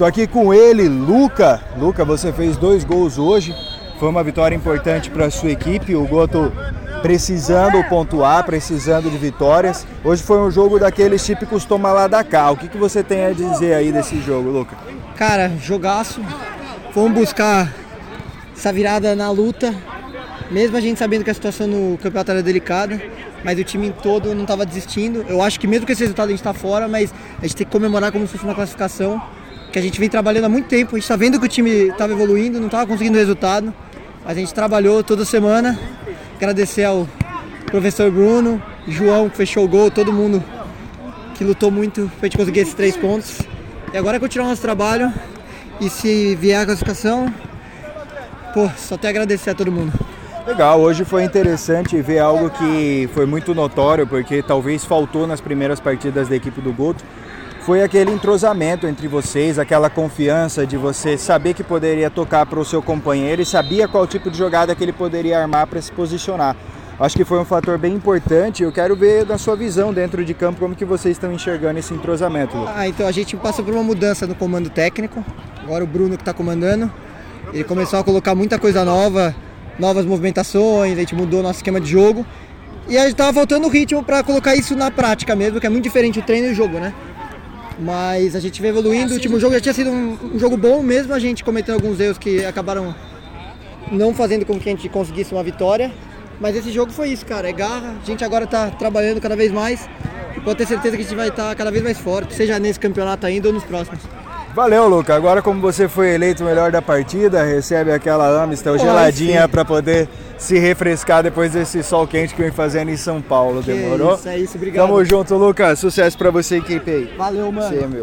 Tô aqui com ele, Luca. Luca, você fez dois gols hoje. Foi uma vitória importante para a sua equipe. O Goto precisando pontuar, precisando de vitórias. Hoje foi um jogo daqueles típicos toma lá da cá. O que, que você tem a dizer aí desse jogo, Luca? Cara, jogaço. Fomos buscar essa virada na luta, mesmo a gente sabendo que a situação no campeonato era delicada, mas o time todo não estava desistindo. Eu acho que mesmo com esse resultado a gente está fora, mas a gente tem que comemorar como se fosse uma classificação, que a gente vem trabalhando há muito tempo. A gente está vendo que o time estava evoluindo, não estava conseguindo resultado, a gente trabalhou toda semana. Agradecer ao professor Bruno, João que fechou o gol, todo mundo que lutou muito para a gente conseguir esses três pontos. E agora é continuar nosso trabalho e se vier a classificação, pô, só tenho a agradecer a todo mundo. Legal, hoje foi interessante ver algo que foi muito notório, porque talvez faltou nas primeiras partidas da equipe do Guto. Foi aquele entrosamento entre vocês, aquela confiança de você saber que poderia tocar para o seu companheiro e sabia qual tipo de jogada que ele poderia armar para se posicionar. Acho que foi um fator bem importante. Eu quero ver da sua visão dentro de campo como que vocês estão enxergando esse entrosamento. Ah, então a gente passou por uma mudança no comando técnico. Agora o Bruno que está comandando. Ele começou a colocar muita coisa nova, novas movimentações, a gente mudou nosso esquema de jogo. E a gente tava faltando ritmo para colocar isso na prática mesmo, que é muito diferente o treino e o jogo, né? Mas a gente vem evoluindo. O último jogo já tinha sido um, um jogo bom, mesmo a gente cometendo alguns erros que acabaram não fazendo com que a gente conseguisse uma vitória. Mas esse jogo foi isso, cara. É garra. A gente agora tá trabalhando cada vez mais. E pode ter certeza que a gente vai estar tá cada vez mais forte, seja nesse campeonato ainda ou nos próximos. Valeu, Luca. Agora, como você foi eleito o melhor da partida, recebe aquela Amistel geladinha para poder se refrescar depois desse sol quente que vem fazendo em São Paulo. Que Demorou? Isso, é isso. Obrigado. Tamo junto, Lucas. Sucesso para você e equipe aí. Valeu, mano. Você, meu.